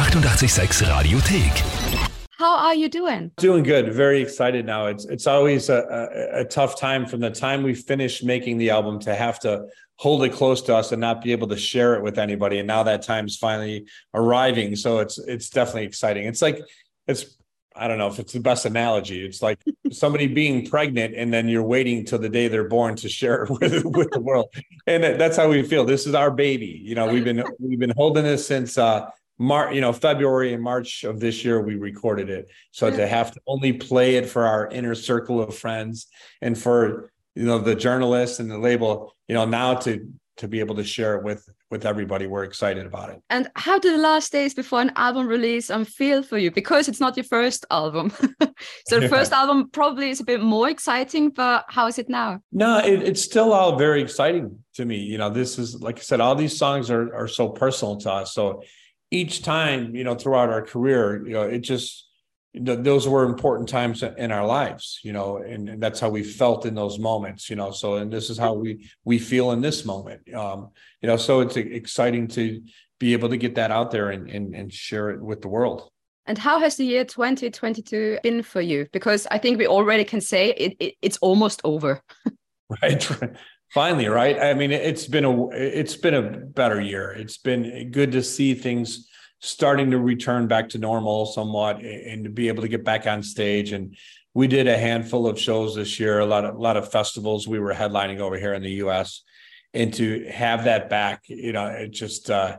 886 Radiothek. How are you doing? Doing good. Very excited now. It's it's always a, a, a, tough time from the time we finish making the album to have to hold it close to us and not be able to share it with anybody. And now that time's finally arriving. So it's it's definitely exciting. It's like it's I don't know if it's the best analogy. It's like somebody being pregnant and then you're waiting till the day they're born to share it with, with the world. And that's how we feel. This is our baby. You know, we've been we've been holding this since uh Mar, you know, February and March of this year we recorded it. So to have to only play it for our inner circle of friends and for you know the journalists and the label, you know, now to to be able to share it with with everybody. We're excited about it. And how do the last days before an album release um, feel for you? Because it's not your first album. so the first album probably is a bit more exciting, but how is it now? No, it, it's still all very exciting to me. You know, this is like I said, all these songs are are so personal to us. So each time, you know, throughout our career, you know, it just those were important times in our lives you know and, and, that's how we felt in those moments you know so and this is how we we feel in this moment. Um you know so it's exciting to be able to get that out there and and, and share it with the world. And how has the year 2022 been for you? Because i think we already can say it, it it's almost over. Right finally right? I mean it's been a it's been a better year. It's been good to see things starting to return back to normal somewhat and to be able to get back on stage. And we did a handful of shows this year a lot of a lot of festivals. We were headlining over here in the US and to have that back you know it just uh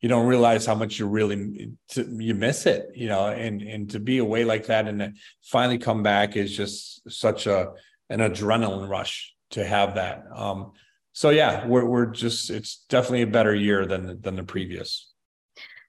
you don't realize how much you really you miss it you know and and to be away like that and finally come back is just such a an adrenaline rush to have that um so yeah we're we're just it's definitely a better year than than the previous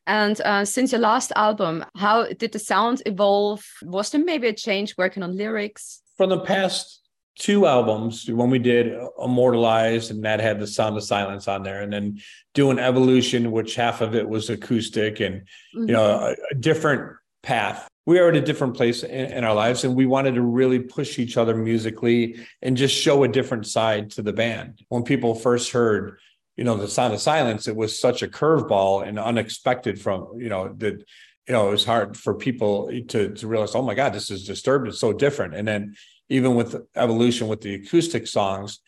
and uh, since your last album, how did the sound evolve? Was there maybe a change working on lyrics? From the past two albums, when we did Immortalized, and that had the Sound of Silence on there, and then doing Evolution, which half of it was acoustic, and mm-hmm. you know a, a, different path. We are at a different place in, in our lives, and we wanted to really push each other musically and just show a different side to the band. When people first heard you know, the sound of silence, it was such a curveball and unexpected from, you know, that, you know, it was hard for people to, to realize, oh my God, this is disturbed. It's so different. And then even with evolution with the acoustic songs,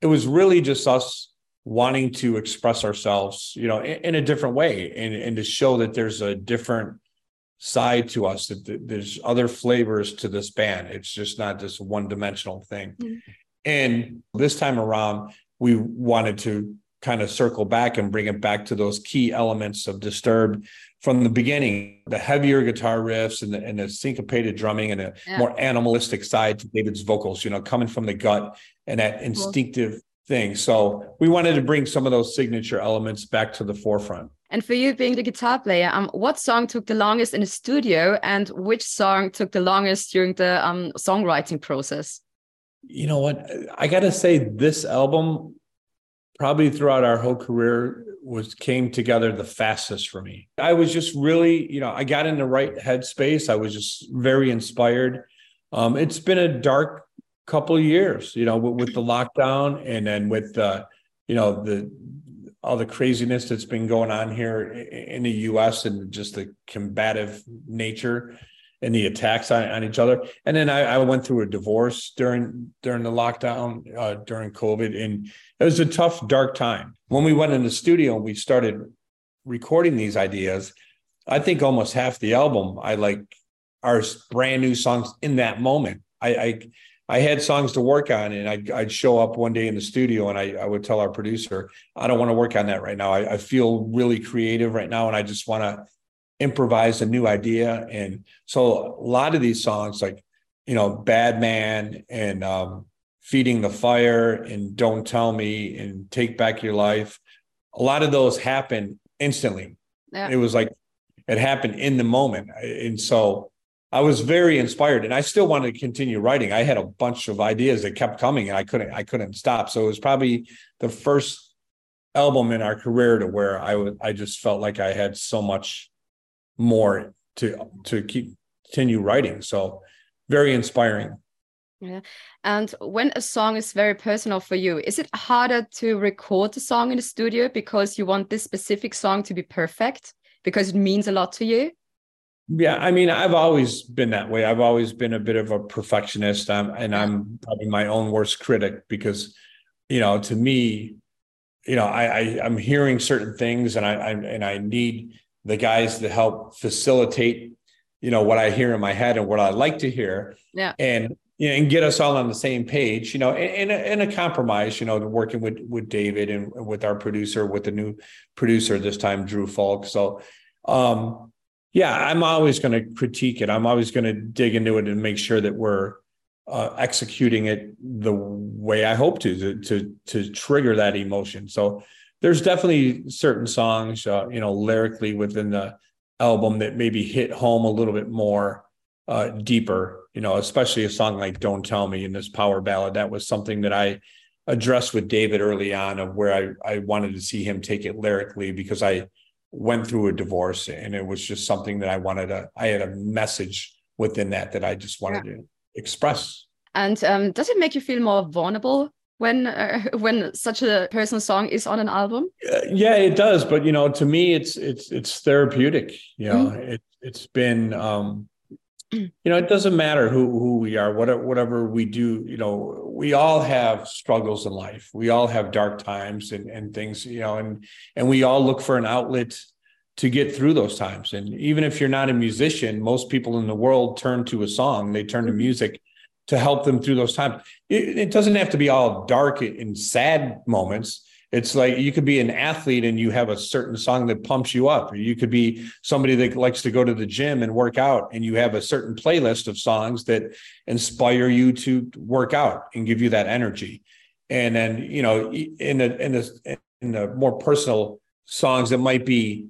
it was really just us wanting to express ourselves, you know, in, in a different way and, and to show that there's a different side to us, that there's other flavors to this band. It's just not this one dimensional thing. Mm-hmm. And this time around, we wanted to kind of circle back and bring it back to those key elements of Disturbed from the beginning, the heavier guitar riffs and the, and the syncopated drumming and a yeah. more animalistic side to David's vocals, you know, coming from the gut and that instinctive. Thing. So we wanted to bring some of those signature elements back to the forefront. And for you being the guitar player, um, what song took the longest in the studio and which song took the longest during the um, songwriting process? You know what? I got to say, this album probably throughout our whole career was came together the fastest for me. I was just really, you know, I got in the right headspace. I was just very inspired. Um, it's been a dark couple years, you know, with, with the lockdown and then with the, you know, the all the craziness that's been going on here in the U.S. and just the combative nature and the attacks on, on each other. And then I, I, went through a divorce during during the lockdown uh, during COVID, and it was a tough, dark time. When we went in the studio and we started recording these ideas, I think almost half the album I like are brand new songs in that moment. I, I I had songs to work on, and I'd, I'd, show up one day in the studio, and I, I would tell our producer, "I don't want to work on that right now. I, I feel really creative right now, and I just want to improvise a new idea. And so a lot of these songs, like, you know, Bad Man and um, Feeding the Fire and Don't Tell Me and Take Back Your Life, a lot of those happen instantly. Yeah. It was like it happened in the moment. And so I was very inspired and I still wanted to continue writing. I had a bunch of ideas that kept coming and I couldn't I couldn't stop. So it was probably the first album in our career to where I was I just felt like I had so much more to to keep continue writing. So very inspiring. Yeah. And when a song is very personal for you, is it harder to record the song in the studio because you want this specific song to be perfect? because it means a lot to you? Yeah, I mean, I've always been that way. I've always been a bit of a perfectionist, um, and I'm probably my own worst critic because, you know, to me, you know, I, I am hearing certain things, and I, I and I need the guys to help facilitate, you know, what I hear in my head and what I like to hear, yeah, and you know, and get us all on the same page, you know, and, and, a, a compromise, you know, working with with David and with our producer, with the new producer this time, Drew Fulk. So, um, yeah, I'm always going to critique it. I'm always going to dig into it and make sure that we're uh, executing it the way I hope to, to, to to trigger that emotion. So there's definitely certain songs, uh, you know, lyrically within the album that maybe hit home a little bit more uh, deeper. You know, especially a song like "Don't Tell Me" in this power ballad. That was something that I addressed with David early on, of where I I wanted to see him take it lyrically because I went through a divorce and it was just something that I wanted to, I had a message within that that I just wanted yeah. to express. And um, does it make you feel more vulnerable when uh, when such a personal song is on an album? Uh, yeah, it does. But you know, to me, it's it's it's therapeutic. You know, mm. it it's been um, you know, it doesn't matter who who we are, whatever whatever we do. You know, we all have struggles in life. We all have dark times and and things. You know, and and we all look for an outlet to get through those times. And even if you're not a musician, most people in the world turn to a song. They turn to mm-hmm. music to help them through those times. It, it doesn't have to be all dark and sad moments it's like you could be an athlete and you have a certain song that pumps you up. You could be somebody that likes to go to the gym and work out, and you have a certain playlist of songs that inspire you to work out and give you that energy. And then, you know, in the in the in the more personal songs that might be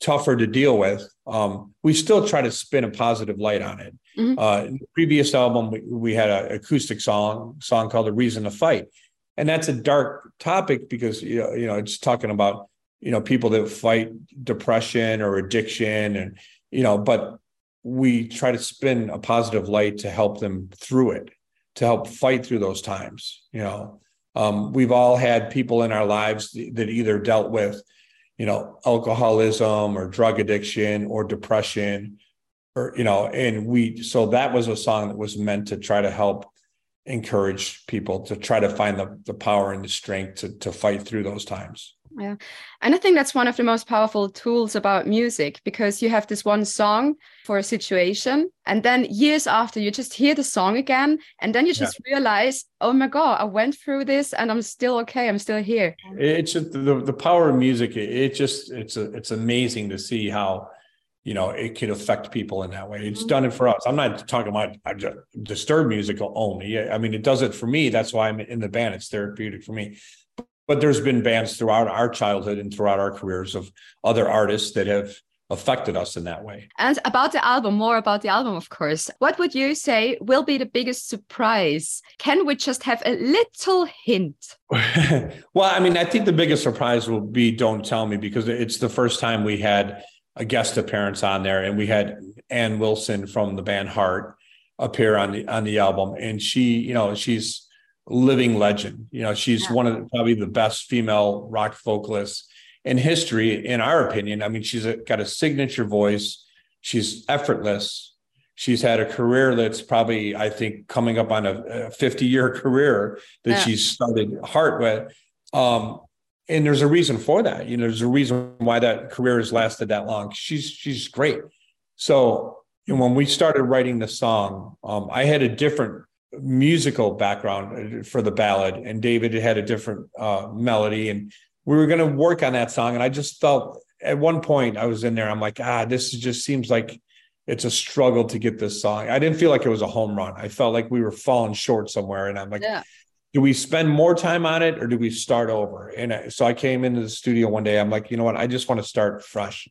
tougher to deal with, um, we still try to spin a positive light on it. Mm-hmm. Uh, in the previous album, we, we had an acoustic song song called "A Reason to Fight," and that's a dark topic because you know, you know it's talking about you know people that fight depression or addiction and you know but we try to spin a positive light to help them through it to help fight through those times you know. Um, we've all had people in our lives that either dealt with you know alcoholism or drug addiction or depression or you know and we so that was a song that was meant to try to help encourage people to try to find the, the power and the strength to, to fight through those times. Yeah. And I think that's one of the most powerful tools about music because you have this one song for a situation. And then years after, you just hear the song again. And then you just yeah. realize, oh my God, I went through this and I'm still okay. I'm still here. It's just the, the power of music. It, it just, it's, a, it's amazing to see how you know it could affect people in that way it's mm-hmm. done it for us i'm not talking about disturbed musical only i mean it does it for me that's why i'm in the band it's therapeutic for me but there's been bands throughout our childhood and throughout our careers of other artists that have affected us in that way. And about the album, more about the album, of course. What would you say will be the biggest surprise? Can we just have a little hint? well, I mean, I think the biggest surprise will be Don't Tell Me because it's the first time we had a guest appearance on there, and we had Ann Wilson from the band Heart appear on the on the album, and she, you know, she's living legend. You know, she's yeah. one of the, probably the best female rock vocalists in history, in our opinion. I mean, she's a, got a signature voice. She's effortless. She's had a career that's probably, I think, coming up on a 50 year career that yeah. she's started Heart with. Um, and there's a reason for that. You know, there's a reason why that career has lasted that long. She's she's great. So and when we started writing the song, um, I had a different musical background for the ballad, and David had a different uh, melody, and we were going to work on that song. And I just felt at one point I was in there, I'm like, ah, this just seems like it's a struggle to get this song. I didn't feel like it was a home run. I felt like we were falling short somewhere, and I'm like, yeah do we spend more time on it or do we start over? And so I came into the studio one day. I'm like, you know what? I just want to start fresh.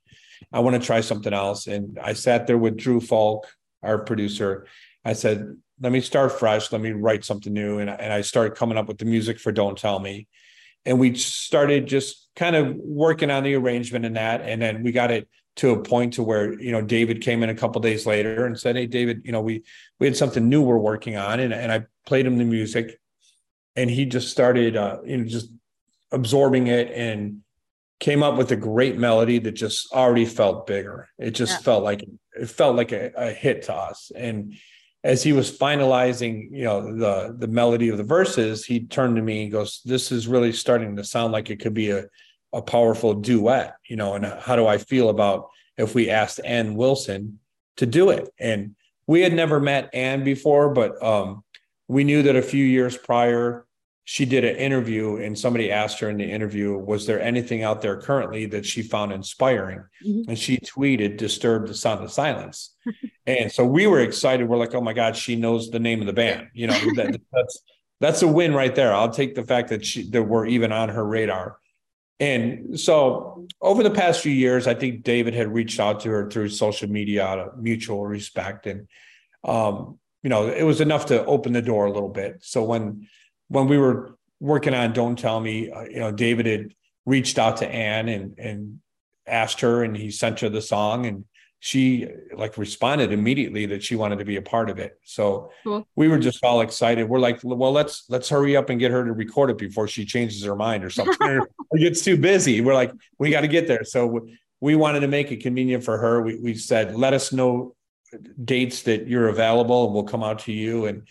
I want to try something else. And I sat there with Drew Fulk, our producer. I said, let me start fresh. Let me write something new. And, and I started coming up with the music for Don't Tell Me. And we started just kind of working on the arrangement and that. And then we got it to a point to where, you know, David came in a couple days later and said, Hey, David, you know, we we had something new we're working on. And, and I played him the music and he just started uh, you know just absorbing it and came up with a great melody that just already felt bigger. It just yeah. felt like it felt like a, a, hit to us. And as he was finalizing, you know, the the melody of the verses, he turned to me and goes, "This is really starting to sound like it could be a a powerful duet, you know, and how do I feel about if we asked Ann Wilson to do it? And we had never met Ann before, but um, we knew that a few years prior, she did an interview and somebody asked her in the interview, was there anything out there currently that she found inspiring? Mm-hmm. And she tweeted, disturbed the Sound of Silence. and so we were excited. We're like, oh my God, she knows the name of the band. You know, that, that's that's a win right there. I'll take the fact that she that we're even on her radar. And so over the past few years, I think David had reached out to her through social media out of mutual respect. And um, you know, it was enough to open the door a little bit. So when when we were working on Don't Tell Me, uh, you know, David had reached out to Ann and and asked her and he sent her the song and she like responded immediately that she wanted to be a part of it. So cool. we were just all excited. We're like, well, let's let's hurry up and get her to record it before she changes her mind or something or gets too busy. We're like, we got to get there. So we wanted to make it convenient for her. We we said, let us know dates that you're available and we'll come out to you. And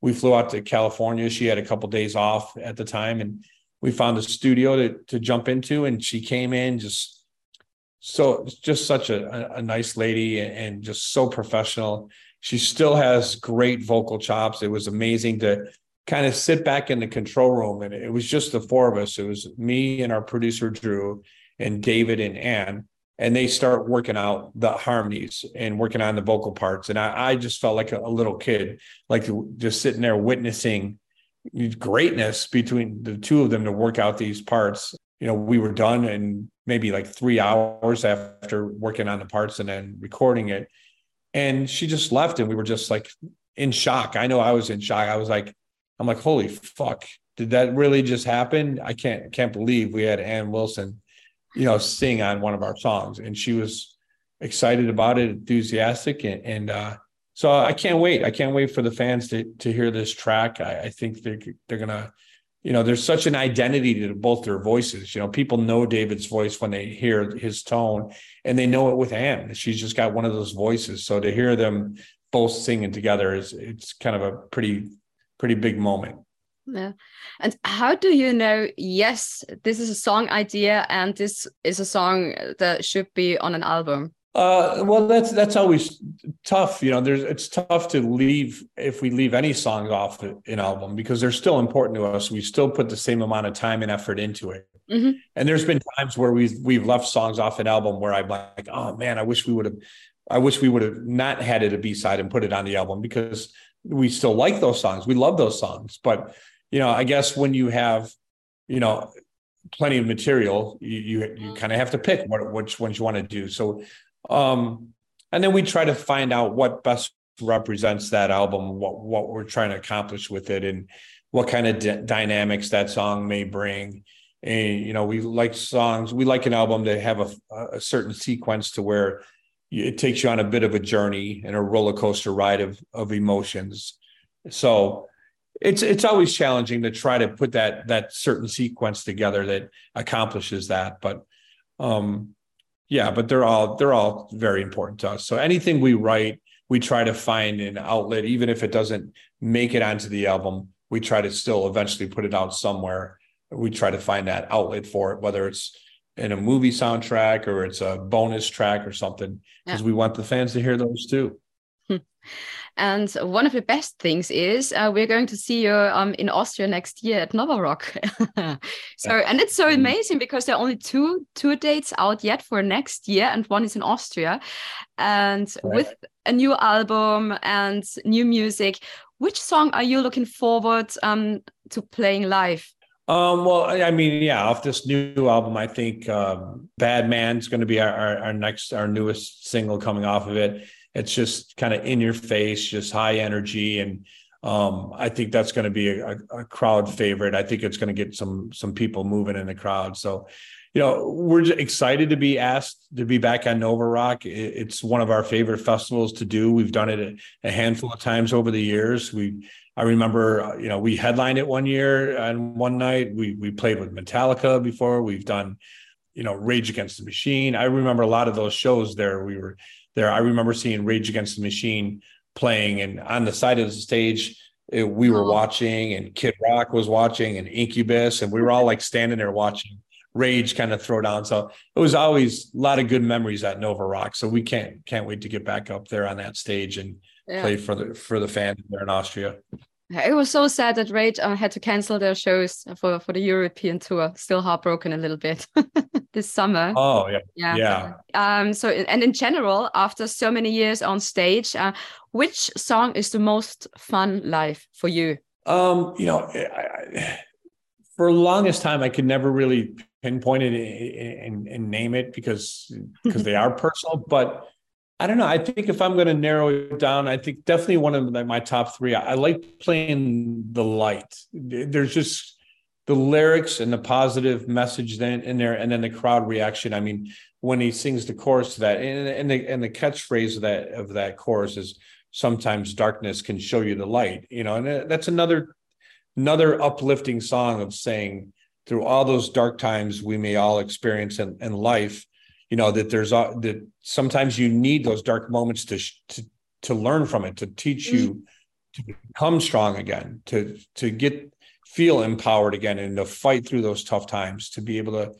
we flew out to California. She had a couple days off at the time and we found a studio to to jump into and she came in just so just such a, a nice lady and just so professional. She still has great vocal chops. It was amazing to kind of sit back in the control room and it was just the four of us. It was me and our producer Drew and David and Ann. And they start working out the harmonies and working on the vocal parts. And I, I just felt like a, a little kid, like just sitting there witnessing greatness between the two of them to work out these parts. You know, we were done in maybe like three hours after working on the parts and then recording it. And she just left and we were just like in shock. I know I was in shock. I was like, I'm like, holy fuck. Did that really just happen? I can't can't believe we had Ann Wilson, you know, sing on one of our songs. And she was excited about it, enthusiastic. And, and uh, so I can't wait. I can't wait for the fans to to hear this track. I, I think they're they're gonna you know, there's such an identity to both their voices. You know, people know David's voice when they hear his tone, and they know it with Ann. She's just got one of those voices. So to hear them both singing together is it's kind of a pretty pretty big moment. Yeah. And how do you know, yes, this is a song idea and this is a song that should be on an album? Uh, well, that's that's always tough. You know, there's it's tough to leave if we leave any songs off an album because they're still important to us. We still put the same amount of time and effort into it. Mm-hmm. And there's been times where we've we've left songs off an album where I'm like, oh man, I wish we would have, I wish we would have not had it a B side and put it on the album because we still like those songs. We love those songs, but you know, I guess when you have, you know, plenty of material, you you, you kind of have to pick what which ones you want to do. So um, and then we try to find out what best represents that album, what what we're trying to accomplish with it, and what kind of d- dynamics that song may bring. And you know, we like songs. We like an album to have a, a certain sequence to where it takes you on a bit of a journey and a roller coaster ride of of emotions. So it's it's always challenging to try to put that that certain sequence together that accomplishes that. But um, yeah but they're all they're all very important to us so anything we write we try to find an outlet even if it doesn't make it onto the album we try to still eventually put it out somewhere we try to find that outlet for it whether it's in a movie soundtrack or it's a bonus track or something because yeah. we want the fans to hear those too And one of the best things is uh, we're going to see you um, in Austria next year at Nova Rock. so, and it's so mm-hmm. amazing because there are only two tour dates out yet for next year, and one is in Austria. And right. with a new album and new music, which song are you looking forward um, to playing live? Um, well, I mean, yeah, off this new album, I think um, "Bad Man" is going to be our, our, our next, our newest single coming off of it it's just kind of in your face, just high energy, and um, I think that's going to be a, a, crowd favorite. I think it's going to get some some people moving in the crowd. So, you know, we're excited to be asked to be back on Nova Rock. It's one of our favorite festivals to do. We've done it a, handful of times over the years. We I remember, uh, you know, we headlined it one year and one night. We we played with Metallica before. We've done you know, Rage Against the Machine. I remember a lot of those shows there. We were there. I remember seeing Rage Against the Machine playing, and on the side of the stage, it, we were oh. watching, and Kid Rock was watching, and Incubus, and we were all like standing there watching Rage kind of throw down. So it was always a lot of good memories at Nova Rock. So we can't can't wait to get back up there on that stage and yeah. play for the for the fans there in Austria. It was so sad that Rage uh, had to cancel their shows for, for the European tour. Still heartbroken a little bit this summer. Oh yeah, yeah, yeah. Um. So and in general, after so many years on stage, uh, which song is the most fun live for you? Um. You know, I, I, for the longest time, I could never really pinpoint it and, and name it because because they are personal, but I don't know. I think if I'm going to narrow it down, I think definitely one of my top three. I, I like playing the light. There's just the lyrics and the positive message then in there, and then the crowd reaction. I mean, when he sings the chorus to that, and, and the and the catchphrase of that of that chorus is sometimes darkness can show you the light. You know, and that's another another uplifting song of saying through all those dark times we may all experience in, in life you know that there's a, that sometimes you need those dark moments to to to learn from it to teach you mm-hmm. to become strong again to to get feel empowered again and to fight through those tough times to be able to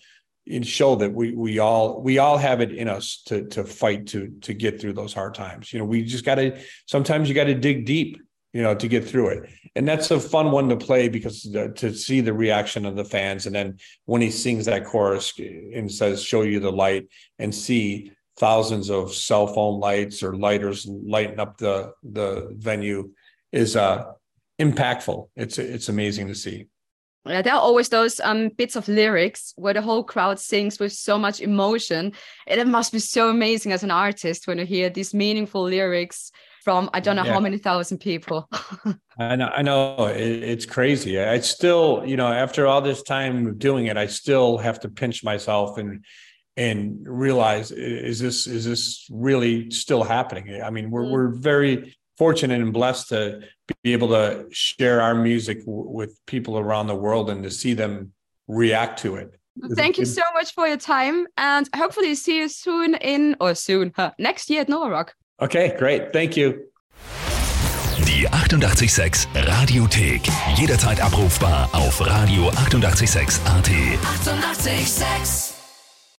show that we we all we all have it in us to to fight to to get through those hard times you know we just got to sometimes you got to dig deep you know, to get through it. And that's a fun one to play because the, to see the reaction of the fans. And then when he sings that chorus and says, show you the light and see thousands of cell phone lights or lighters lighting up the, the venue is uh, impactful. It's, it's amazing to see. Yeah, there are always those um, bits of lyrics where the whole crowd sings with so much emotion. And it must be so amazing as an artist when you hear these meaningful lyrics from I don't know yeah. how many thousand people. I know, I know it, it's crazy. I still, you know, after all this time doing it, I still have to pinch myself and and realize is this is this really still happening? I mean, we're mm-hmm. we're very fortunate and blessed to be able to share our music w- with people around the world and to see them react to it. Thank you so much for your time and hopefully see you soon in or soon huh, next year at Nova Rock. Okay, great. Thank you. Die 886 Radiothek. Jederzeit abrufbar auf radio886.at. 886!